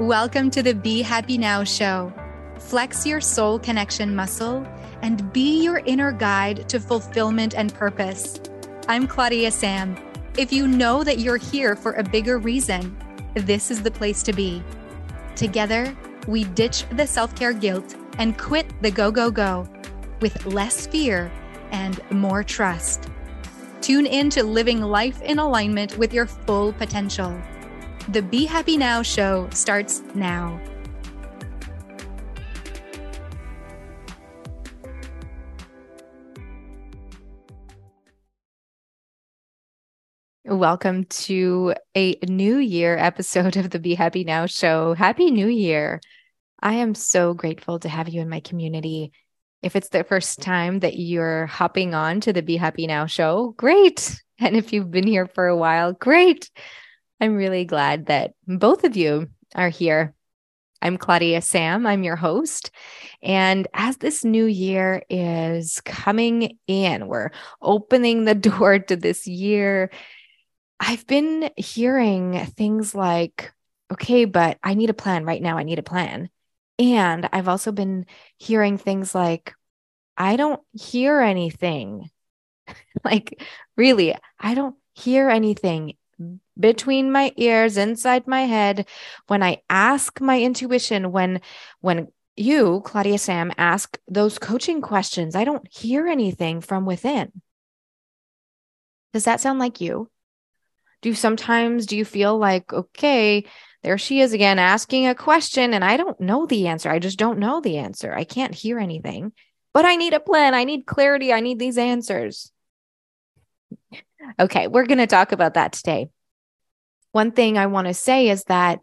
Welcome to the Be Happy Now show. Flex your soul connection muscle and be your inner guide to fulfillment and purpose. I'm Claudia Sam. If you know that you're here for a bigger reason, this is the place to be. Together, we ditch the self care guilt and quit the go, go, go with less fear and more trust. Tune in to living life in alignment with your full potential. The Be Happy Now show starts now. Welcome to a new year episode of the Be Happy Now show. Happy New Year. I am so grateful to have you in my community. If it's the first time that you're hopping on to the Be Happy Now show, great. And if you've been here for a while, great. I'm really glad that both of you are here. I'm Claudia Sam. I'm your host. And as this new year is coming in, we're opening the door to this year. I've been hearing things like, okay, but I need a plan right now. I need a plan. And I've also been hearing things like, I don't hear anything. like, really, I don't hear anything between my ears inside my head. When i ask my intuition when when you claudia sam ask those coaching questions i don't hear anything from within. Does that sound like you? Do sometimes do you feel like okay there she is again asking a question and i don't know the answer. I just don't know the answer. I can't hear anything. But i need a plan. I need clarity. I need these answers. Okay we're going to talk about that today one thing I want to say is that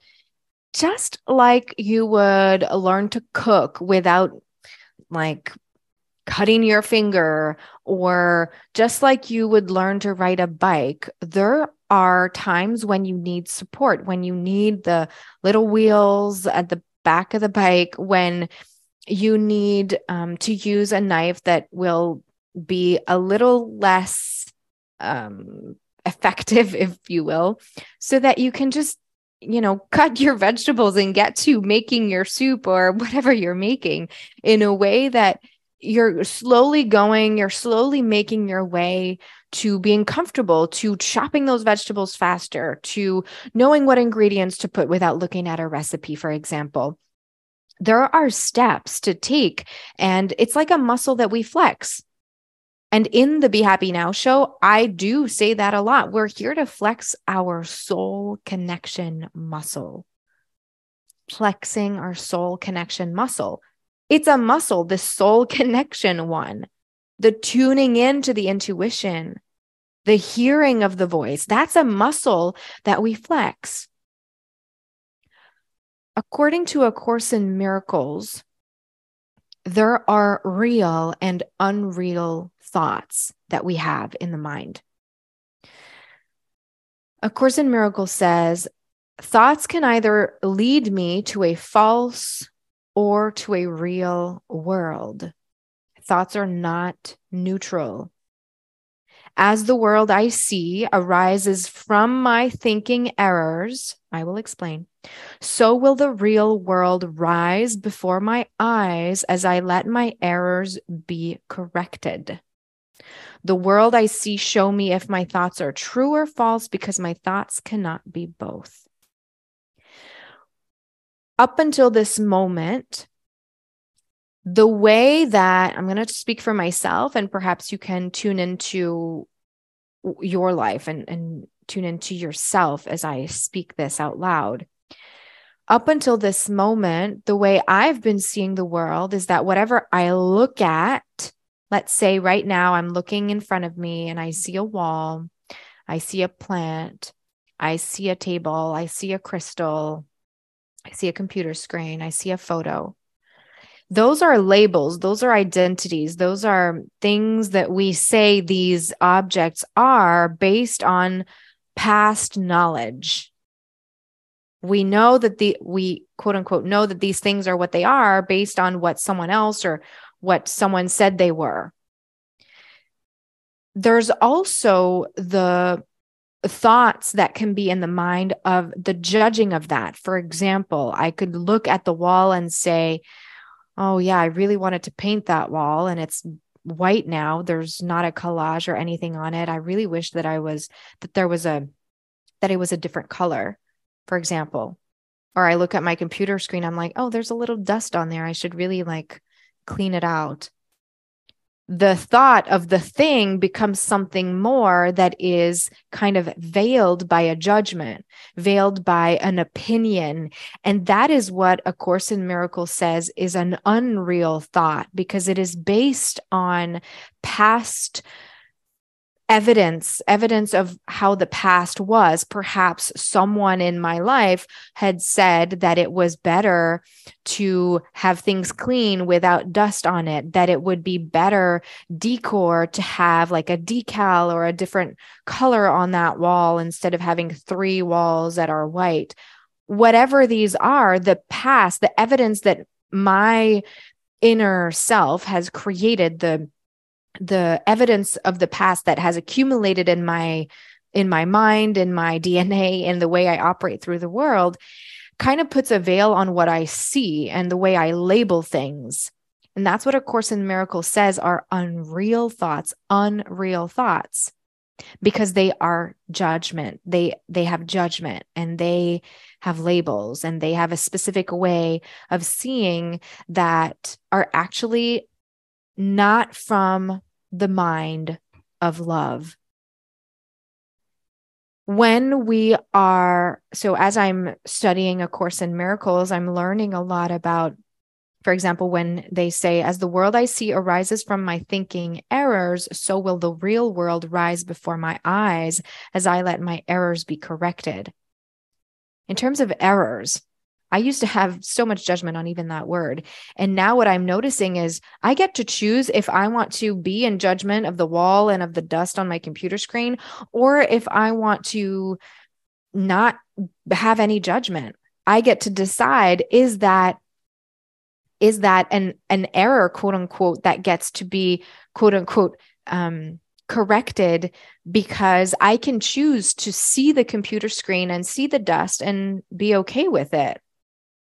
just like you would learn to cook without like cutting your finger, or just like you would learn to ride a bike, there are times when you need support, when you need the little wheels at the back of the bike, when you need um, to use a knife that will be a little less um, effective, if you will, so that you can just, you know, cut your vegetables and get to making your soup or whatever you're making in a way that you're slowly going, you're slowly making your way to being comfortable, to chopping those vegetables faster, to knowing what ingredients to put without looking at a recipe, for example. There are steps to take, and it's like a muscle that we flex. And in the Be Happy Now show, I do say that a lot. We're here to flex our soul connection muscle, flexing our soul connection muscle. It's a muscle, the soul connection one, the tuning into the intuition, the hearing of the voice. That's a muscle that we flex. According to A Course in Miracles, there are real and unreal thoughts that we have in the mind. A Course in Miracles says thoughts can either lead me to a false or to a real world. Thoughts are not neutral. As the world I see arises from my thinking errors, I will explain, so will the real world rise before my eyes as I let my errors be corrected. The world I see show me if my thoughts are true or false because my thoughts cannot be both. Up until this moment, the way that I'm going to speak for myself, and perhaps you can tune into your life and, and tune into yourself as I speak this out loud. Up until this moment, the way I've been seeing the world is that whatever I look at let's say right now I'm looking in front of me and I see a wall, I see a plant, I see a table, I see a crystal, I see a computer screen, I see a photo. Those are labels, those are identities, those are things that we say these objects are based on past knowledge. We know that the we quote unquote know that these things are what they are based on what someone else or what someone said they were. There's also the thoughts that can be in the mind of the judging of that. For example, I could look at the wall and say, Oh, yeah, I really wanted to paint that wall and it's white now. There's not a collage or anything on it. I really wish that I was, that there was a, that it was a different color, for example. Or I look at my computer screen, I'm like, oh, there's a little dust on there. I should really like clean it out the thought of the thing becomes something more that is kind of veiled by a judgment, veiled by an opinion. And that is what A Course in Miracles says is an unreal thought because it is based on past evidence evidence of how the past was. Perhaps someone in my life had said that it was better to have things clean without dust on it that it would be better decor to have like a decal or a different color on that wall instead of having three walls that are white. Whatever these are the past the evidence that my inner self has created the the evidence of the past that has accumulated in my in my mind in my dna in the way i operate through the world kind of puts a veil on what i see and the way i label things. And that's what a course in miracles says are unreal thoughts unreal thoughts because they are judgment. They they have judgment and they have labels and they have a specific way of seeing that are actually not from the mind of love. When we are, so as I'm studying A Course in Miracles, I'm learning a lot about, for example, when they say, as the world I see arises from my thinking errors, so will the real world rise before my eyes as I let my errors be corrected. In terms of errors, I used to have so much judgment on even that word. And now what I'm noticing is I get to choose if I want to be in judgment of the wall and of the dust on my computer screen, or if I want to not have any judgment. I get to decide is that is that an an error quote unquote that gets to be quote unquote um corrected because I can choose to see the computer screen and see the dust and be okay with it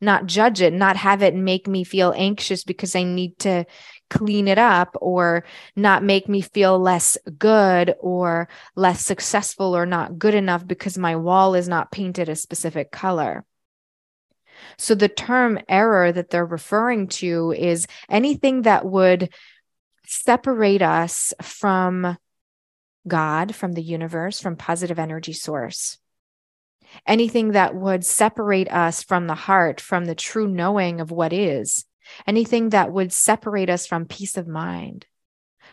not judge it, not have it make me feel anxious because I need to clean it up or not make me feel less good or less successful or not good enough because my wall is not painted a specific color. So the term error that they're referring to is anything that would separate us from God, from the universe, from positive energy source anything that would separate us from the heart, from the true knowing of what is, anything that would separate us from peace of mind,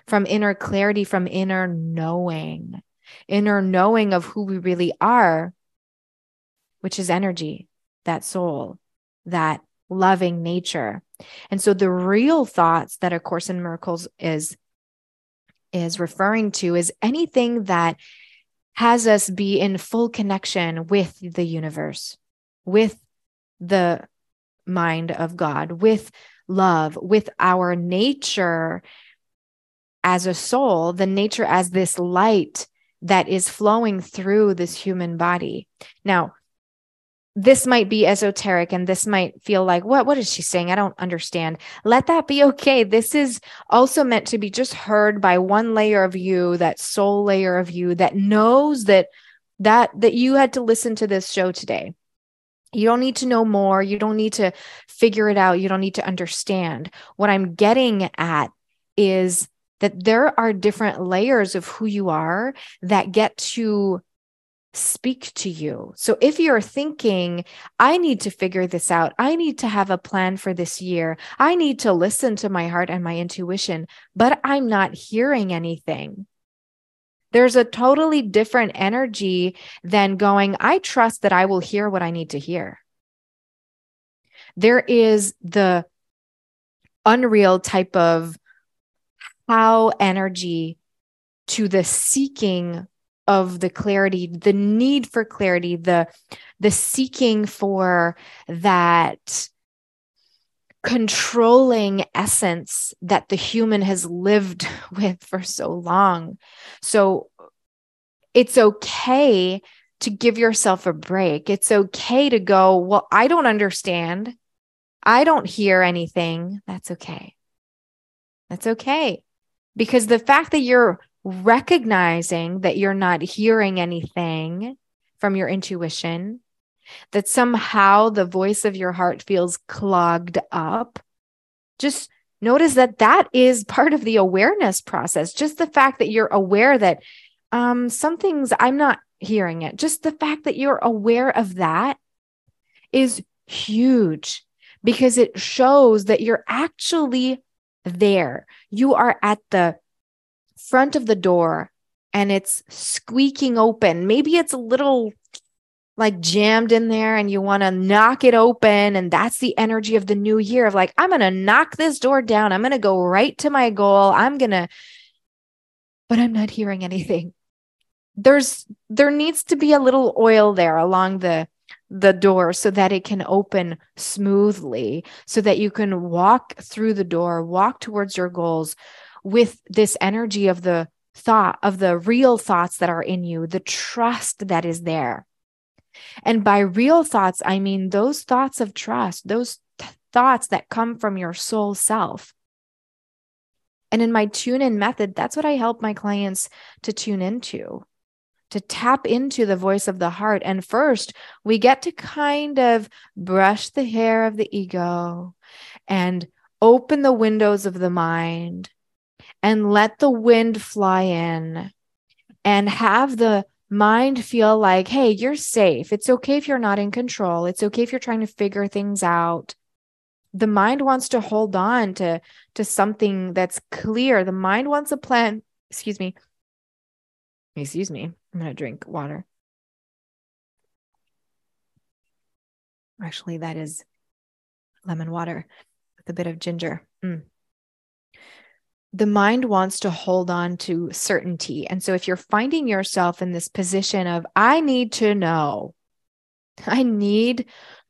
from inner clarity, from inner knowing, inner knowing of who we really are, which is energy, that soul, that loving nature. And so the real thoughts that A Course in Miracles is is referring to is anything that has us be in full connection with the universe, with the mind of God, with love, with our nature as a soul, the nature as this light that is flowing through this human body. Now, this might be esoteric and this might feel like what what is she saying? I don't understand. Let that be okay. This is also meant to be just heard by one layer of you that soul layer of you that knows that that that you had to listen to this show today. You don't need to know more. You don't need to figure it out. You don't need to understand. What i'm getting at is that there are different layers of who you are that get to speak to you. So if you're thinking, I need to figure this out, I need to have a plan for this year, I need to listen to my heart and my intuition, but I'm not hearing anything. There's a totally different energy than going, I trust that I will hear what I need to hear. There is the unreal type of how energy to the seeking of the clarity the need for clarity the the seeking for that controlling essence that the human has lived with for so long so it's okay to give yourself a break. It's okay to go, Well, I don't understand. I don't hear anything. That's okay. That's okay. Because the fact that you're recognizing that you're not hearing anything from your intuition, that somehow the voice of your heart feels clogged up, just notice that that is part of the awareness process. Just the fact that you're aware that um, some things I'm not hearing it, just the fact that you're aware of that is huge because it shows that you're actually there. You are at the front of the door and it's squeaking open. Maybe it's a little like jammed in there and you want to knock it open. And that's the energy of the new year of like, I'm going to knock this door down. I'm going to go right to my goal. I'm going to, but I'm not hearing anything. There's, there needs to be a little oil there along the, the door so that it can open smoothly, so that you can walk through the door, walk towards your goals with this energy of the thought, of the real thoughts that are in you, the trust that is there. And by real thoughts, I mean those thoughts of trust, those th- thoughts that come from your soul self. And in my tune in method, that's what I help my clients to tune into, to tap into the voice of the heart. And first, we get to kind of brush the hair of the ego and open the windows of the mind and let the wind fly in and have the mind feel like, hey, you're safe. It's okay if you're not in control. It's okay if you're trying to figure things out. The mind wants to hold on to, to something that's clear. The mind wants a plan. Excuse me. Excuse me. I'm going to drink water. Actually, that is lemon water with a bit of ginger. Mm the mind wants to hold on to certainty. And so if you're finding yourself in this position of, I need to know, I need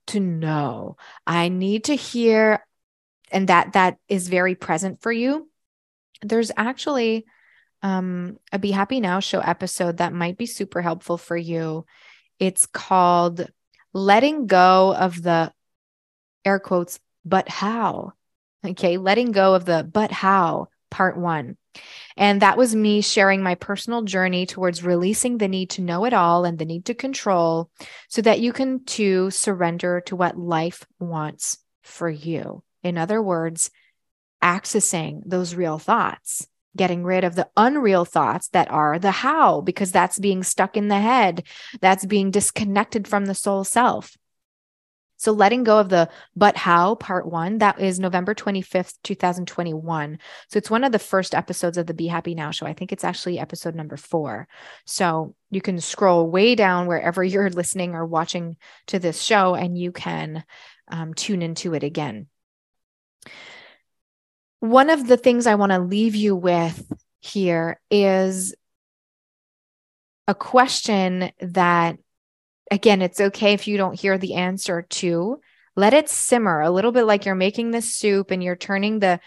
to know, I need to hear, and that that is very present for you, there's actually um, a Be Happy Now show episode that might be super helpful for you. It's called Letting Go of the air quotes, but how? Okay, letting go of the but how part one. And that was me sharing my personal journey towards releasing the need to know it all and the need to control so that you can too surrender to what life wants for you. In other words, accessing those real thoughts, getting rid of the unreal thoughts that are the how, because that's being stuck in the head, that's being disconnected from the soul self. So letting go of the but how part one, that is November 25th, 2021. So it's one of the first episodes of the Be Happy Now show. I think it's actually episode number four. So you can scroll way down wherever you're listening or watching to this show and you can um, tune into it again. One of the things I want to leave you with here is a question that again, it's okay if you don't hear the answer to let it simmer a little bit like you're making the soup and you're turning the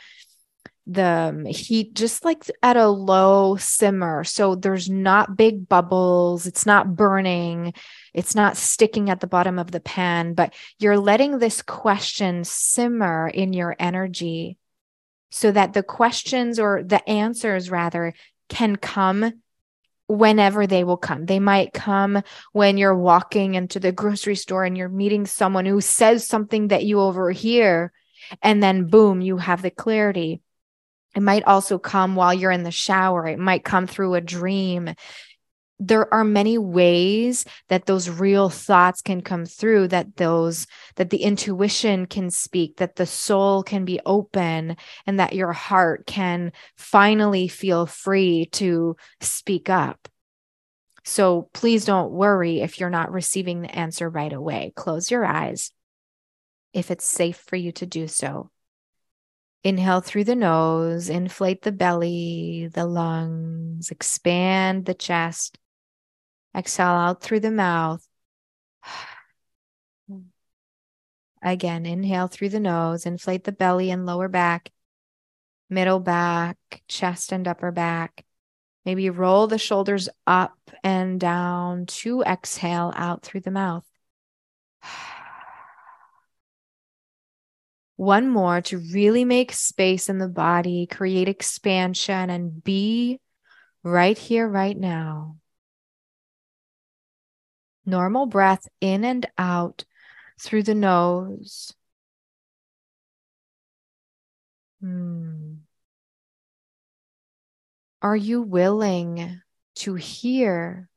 the um, heat just like at a low simmer. So there's not big bubbles. It's not burning. It's not sticking at the bottom of the pan but you're letting this question simmer in your energy so that the questions or the answers rather can come whenever they will come. They might come when you're walking into the grocery store and you're meeting someone who says something that you overhear, and then boom, you have the clarity. It might also come while you're in the shower. It might come through a dream there are many ways that those real thoughts can come through that those that the intuition can speak that the soul can be open and that your heart can finally feel free to speak up. So please don't worry if you're not receiving the answer right away. Close your eyes if it's safe for you to do so. Inhale through the nose, inflate the belly, the lungs, expand the chest. Exhale out through the mouth. Again, inhale through the nose, inflate the belly and lower back, middle back, chest and upper back. Maybe roll the shoulders up and down to exhale out through the mouth. One more to really make space in the body, create expansion, and be right here, right now. Normal breath in and out through the nose. Hmm. Are you willing to hear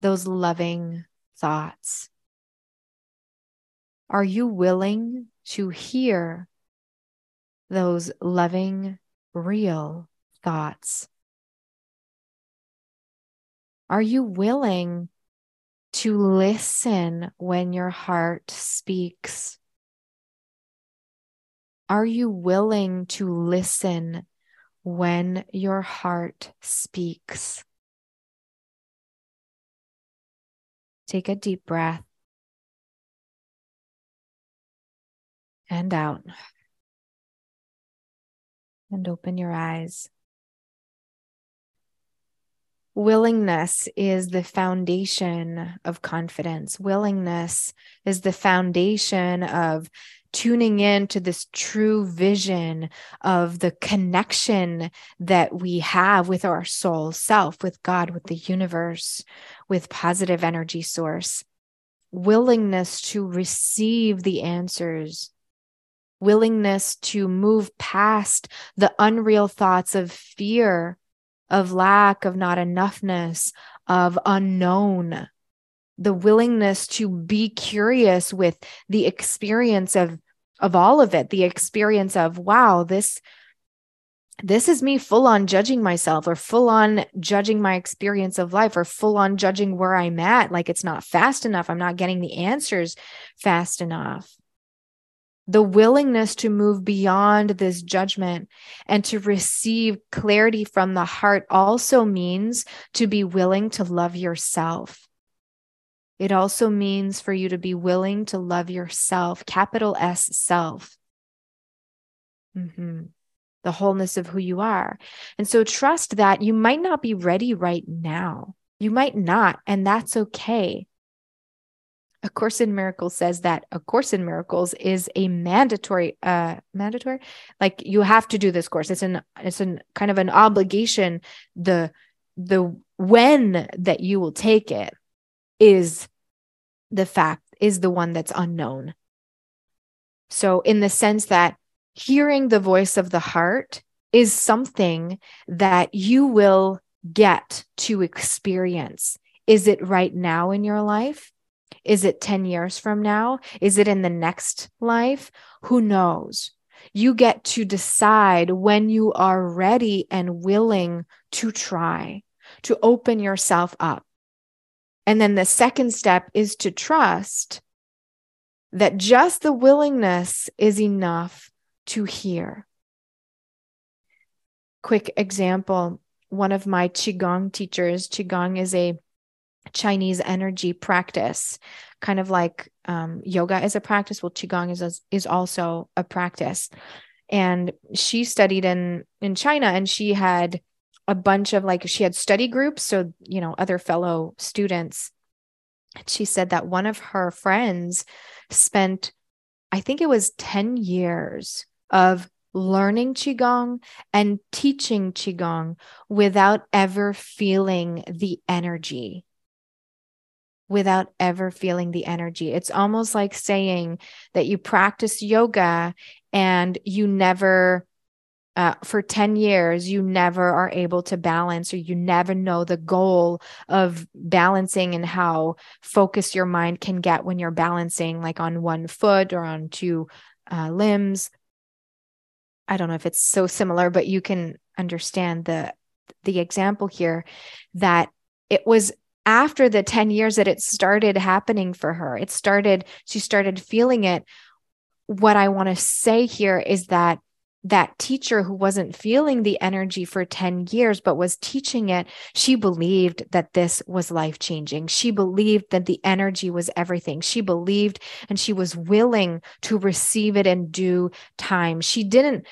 those loving thoughts? Are you willing to hear those loving, real thoughts? Are you willing to listen when your heart speaks? Are you willing to listen when your heart speaks? Take a deep breath and out. And open your eyes. Willingness is the foundation of confidence. Willingness is the foundation of tuning in to this true vision of the connection that we have with our soul self, with God, with the universe, with positive energy source. Willingness to receive the answers willingness to move past the unreal thoughts of fear of lack, of not enoughness, of unknown, the willingness to be curious with the experience of of all of it the experience of wow this this is me full on judging myself or full on judging my experience of life or full on judging where i'm at. Like it's not fast enough. I'm not getting the answers fast enough the willingness to move beyond this judgment and to receive clarity from the heart also means to be willing to love yourself. It also means for you to be willing to love yourself, capital S self. Mm-hmm. The wholeness of who you are. And so trust that you might not be ready right now. You might not, and that's okay. A Course in Miracles says that A Course in Miracles is a mandatory, uh, mandatory, like you have to do this course. It's an, it's an kind of an obligation. The, the when that you will take it is the fact, is the one that's unknown. So, in the sense that hearing the voice of the heart is something that you will get to experience. Is it right now in your life? Is it 10 years from now? Is it in the next life? Who knows? You get to decide when you are ready and willing to try, to open yourself up. And then the second step is to trust that just the willingness is enough to hear. Quick example one of my Qigong teachers, Qigong is a Chinese energy practice, kind of like um, yoga is a practice. Well, qigong is is also a practice, and she studied in in China, and she had a bunch of like she had study groups, so you know other fellow students. She said that one of her friends spent, I think it was ten years of learning qigong and teaching qigong without ever feeling the energy without ever feeling the energy. It's almost like saying that you practice yoga and you never, uh, for 10 years, you never are able to balance or you never know the goal of balancing and how focused your mind can get when you're balancing like on one foot or on two uh, limbs. I don't know if it's so similar, but you can understand the the example here that it was after the 10 years that it started happening for her, it started, she started feeling it. What I want to say here is that that teacher who wasn't feeling the energy for 10 years but was teaching it she believed that this was life changing she believed that the energy was everything. She believed and she was willing to receive it in due time. She didn't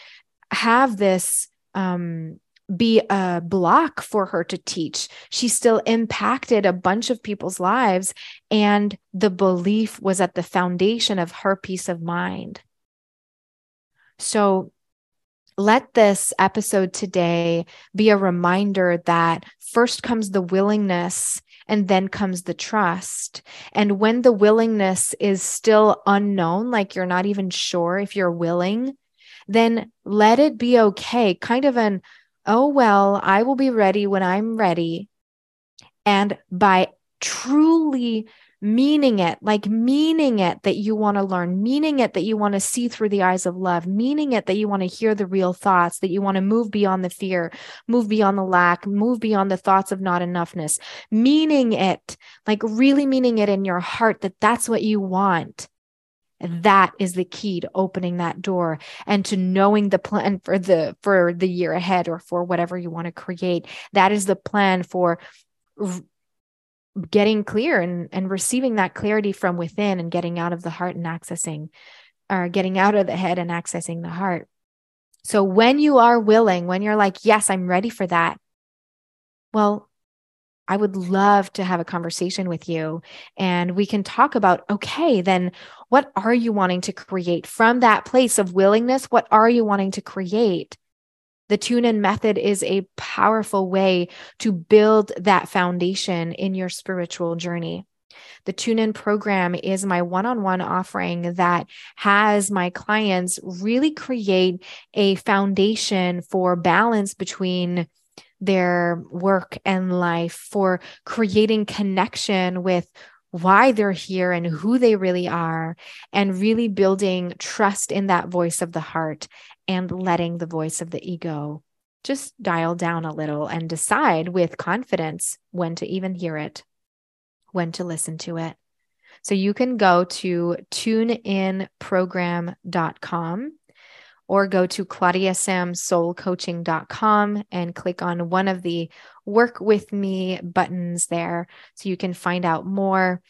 have this um be a block for her to teach. She still impacted a bunch of people's lives. And the belief was at the foundation of her peace of mind. So let this episode today be a reminder that first comes the willingness and then comes the trust. And when the willingness is still unknown, like you're not even sure if you're willing, then let it be okay. Kind of an, oh, well, I will be ready when I'm ready. And by truly meaning it, like meaning it that you want to learn, meaning it that you want to see through the eyes of love, meaning it that you want to hear the real thoughts, that you want to move beyond the fear, move beyond the lack, move beyond the thoughts of not enoughness, meaning it, like really meaning it in your heart that that's what you want. That is the key to opening that door and to knowing the plan for the for the year ahead or for whatever you want to create. That is the plan for getting clear and, and receiving that clarity from within and getting out of the heart and accessing or getting out of the head and accessing the heart. So when you are willing, when you're like, yes, I'm ready for that, well, I would love to have a conversation with you and we can talk about okay, then what are you wanting to create from that place of willingness? What are you wanting to create? The tune in method is a powerful way to build that foundation in your spiritual journey. The tune in program is my one on one offering that has my clients really create a foundation for balance between their work and life, for creating connection with why they're here and who they really are, and really building trust in that voice of the heart and letting the voice of the ego just dial down a little and decide with confidence when to even hear it, when to listen to it. So you can go to tuneinprogram.com or go to claudiasamsoulcoaching.com and click on one of the work with me buttons there so you can find out more.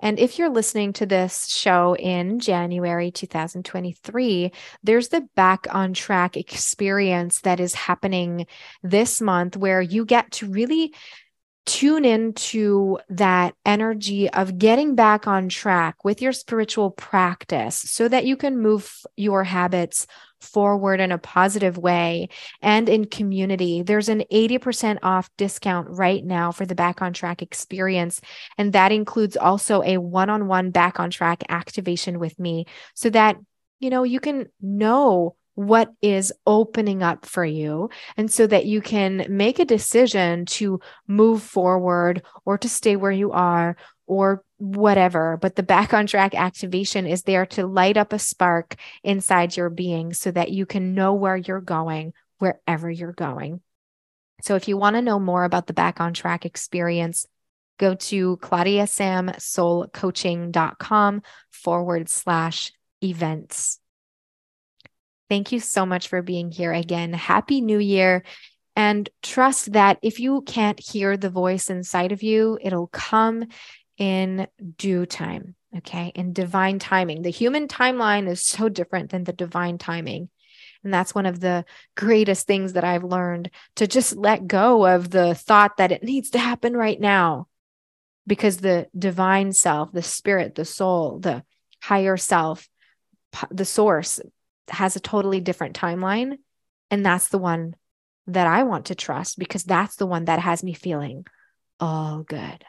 And if you're listening to this show in January 2023, there's the back on track experience that is happening this month where you get to really tune into that energy of getting back on track with your spiritual practice so that you can move your habits forward in a positive way and in community. There's an 80% off discount right now for the Back on Track experience. And that includes also a one on one back on track activation with me so that, you know, you can know what is opening up for you and so that you can make a decision to move forward or to stay where you are or whatever. But the back on track activation is there to light up a spark inside your being so that you can know where you're going, wherever you're going. So if you want to know more about the back on track experience, go to claudiasamsoulcoaching.com forward slash events. Thank you so much for being here again. Happy New Year. And trust that if you can't hear the voice inside of you, it'll come in due time. Okay. In divine timing. The human timeline is so different than the divine timing. And that's one of the greatest things that I've learned to just let go of the thought that it needs to happen right now. Because the divine self, the spirit, the soul, the higher self, the source has a totally different timeline. And that's the one that I want to trust because that's the one that has me feeling all good.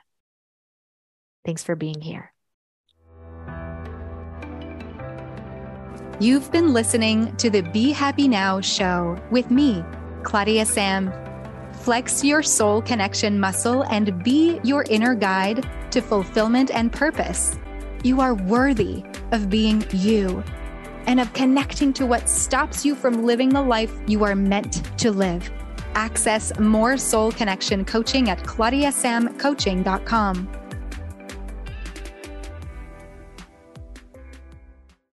Thanks for being here. You've been listening to the Be Happy Now show with me, Claudia Sam. Flex your soul connection muscle and be your inner guide to fulfillment and purpose. You are worthy of being you and of connecting to what stops you from living the life you are meant to live. Access more soul connection coaching at claudiasamcoaching.com.